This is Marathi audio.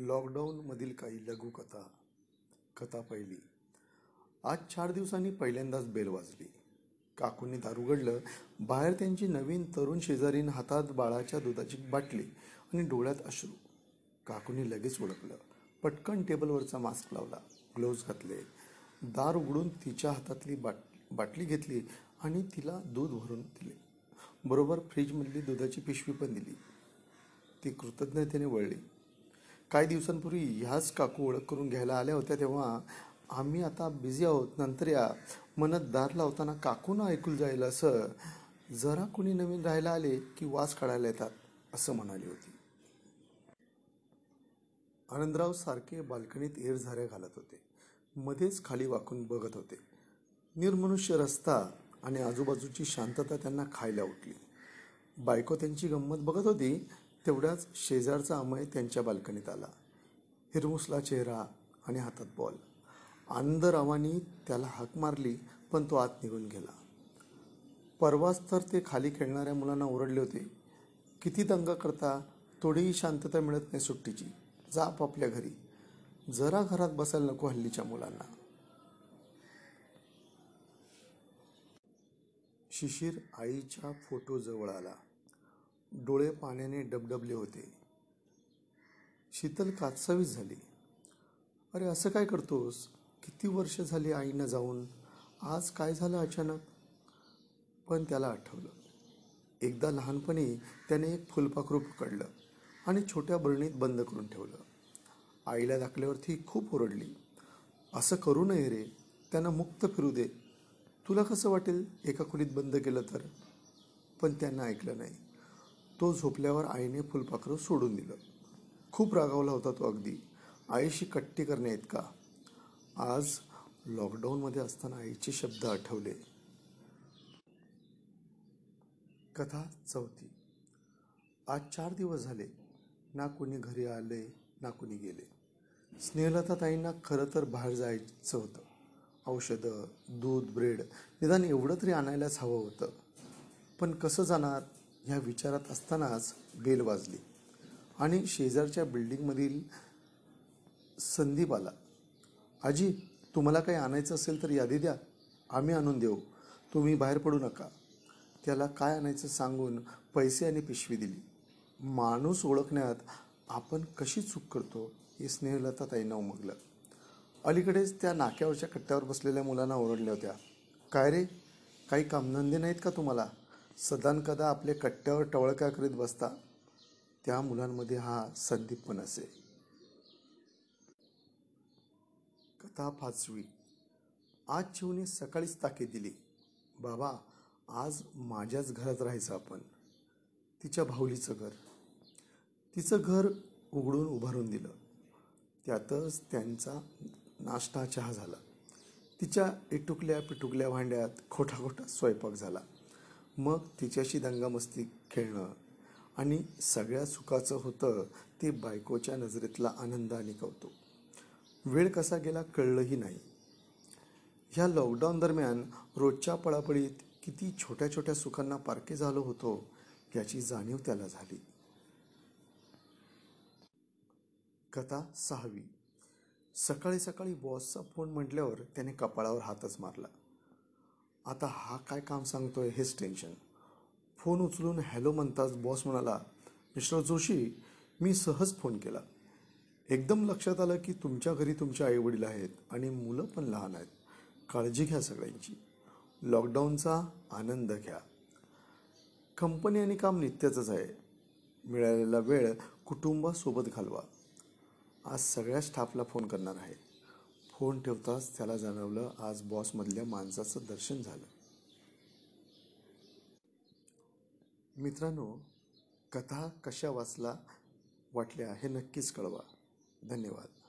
लॉकडाऊनमधील काही लघुकथा कथा पहिली. आज चार दिवसांनी पहिल्यांदाच बेल वाजली. काकूंनी दार उघडलं बाहेर त्यांची नवीन तरुण शेजारीन हातात बाळाच्या दुधाची बाटली आणि डोळ्यात अश्रू. काकूंनी लगेच ओळखलं. पटकन टेबलवरचा मास्क लावला ग्लोव्ज घातले. दार उघडून तिच्या हातातली बाट बाटली घेतली आणि तिला दूध भरून दिले. बरोबर फ्रीजमधली दुधाची पिशवी पण दिली. ती कृतज्ञतेने वळली. काही दिवसांपूर्वी ह्याच काकू ओळख करून घ्यायला आल्या होत्या तेव्हा आम्ही आता बिझी आहोत. नंतर या मनात दार लावताना काकून ऐकून जाईल असं जरा कुणी नवीन राहायला आले की वास काढायला येतात असं म्हणाली होती. आनंदराव सारखे बाल्कनीत एरझाऱ्या घालत होते. मध्येच खाली वाकून बघत होते. निर्मनुष्य रस्ता आणि आजूबाजूची शांतता त्यांना खायला उठली. बायको त्यांची गंमत बघत होती तेवढ्याच शेजारचा अमय त्यांच्या बाल्कनीत आला. हिरमुसला चेहरा आणि हातात बॉल. आनंदरावानी त्याला हाक मारली पण तो आत निघून गेला. परवाच तर ते खाली खेळणाऱ्या मुलांना ओरडले होते. किती दंगा करता थोडीही शांतता मिळत नाही सुट्टीची. जा आपापल्या घरी. जरा घरात बसायला नको हल्लीच्या मुलांना. शिशिर आईच्या फोटो जवळ आला. डोळे पाण्याने डबडबले होते. शीतल काचावीस झाली. अरे असं काय करतोस? किती वर्ष झाली आईनं जाऊन? आज काय झालं अचानक? पण त्याला आठवलं. एकदा लहानपणी त्याने एक फुलपाखरू पकडलं आणि छोट्या बरणीत बंद करून ठेवलं. आईला दाखल्यावर ती खूप ओरडली. असं करू नये रे त्यांना मुक्त फिरू दे. तुला कसं वाटेल एका खोलीत बंद केलं तर? पण त्यांना ऐकलं नाही. तो झोपल्यावर आईने फुलपाखरं सोडून दिलं. खूप रागावला होता तो अगदी. आईशी कट्टी करणे इतका. आज लॉकडाऊनमध्ये असताना आईचे शब्द आठवले. कथा चौथी. आज चार दिवस झाले. ना कुणी घरी आले ना कुणी गेले. स्नेहलता ताईंना खरं तर बाहेर जायचं होतं. औषधं दूध ब्रेड निदान एवढं तरी आणायलाच हवं होतं. पण कसं जाणार? ह्या विचारात असतानाच बेल वाजली. आणि शेजारच्या बिल्डिंगमधील संदीप आला आजी तुम्हाला काही आणायचं असेल तर यादी द्या. आम्ही आणून देऊ. तुम्ही बाहेर पडू नका. त्याला काय आणायचं सांगून पैसे आणि पिशवी दिली. माणूस ओळखण्यात आपण कशी चूक करतो हे स्नेहलता ताईंना उमगलं. अलीकडेच त्या नाक्यावरच्या कट्ट्यावर बसलेल्या मुलांना ओरडल्या होत्या. काय रे? काही कामधंदे नाहीत का तुम्हाला? सदानकदा आपले कट्ट्यावर टवळक्या करीत बसता त्या मुलांमध्ये हा संदीप पण असे. कथा पाचवी. आज चिवने सकाळीच ताकीद दिली. बाबा आज माझ्याच घरात राहायचं आपण. तिच्या भाऊलीचं घर. तिचं घर उघडून उभारून दिलं. त्यातच त्यांचा नाश्ता चहा झाला. तिच्या इटुकल्या पिटुकल्या भांड्यात खोटा खोटा स्वयंपाक झाला. मग तिच्याशी दंगामस्ती खेळणं आणि सगळ्या सुखाचं होतं ते बायकोच्या नजरेतला आनंद आणि कौतुक. वेळ कसा गेला कळलंही नाही. ह्या लॉकडाऊन दरम्यान रोजच्या पळापळीत किती छोट्या छोट्या सुखांना पारखे झालो होतो याची जाणीव त्याला झाली. कथा सहावी. सकाळी सकाळी बॉसचा फोन म्हटल्यावर त्याने कपाळावर हातच मारला. आता हा काय काम सांगतोय हेच टेन्शन फोन उचलून हॅलो म्हणताच बॉस म्हणाला मिस्टर जोशी मी सहज फोन केला. एकदम लक्षात आलं की तुमच्या घरी तुमचे आईवडील आहेत आणि मुलं पण लहान आहेत. काळजी घ्या सगळ्यांची. लॉकडाऊनचा आनंद घ्या. कंपनी आणि काम नित्याचंच आहे. मिळालेला वेळ कुटुंबासोबत घालवा. आज सगळ्या स्टाफला फोन करणार आहे. फोन ठेवताच त्याला जाणवलं आज बॉसमधल्या माणसाचं दर्शन झालं. मित्रांनो कथा कशा वाचला वाटल्या हे नक्कीच कळवा. धन्यवाद.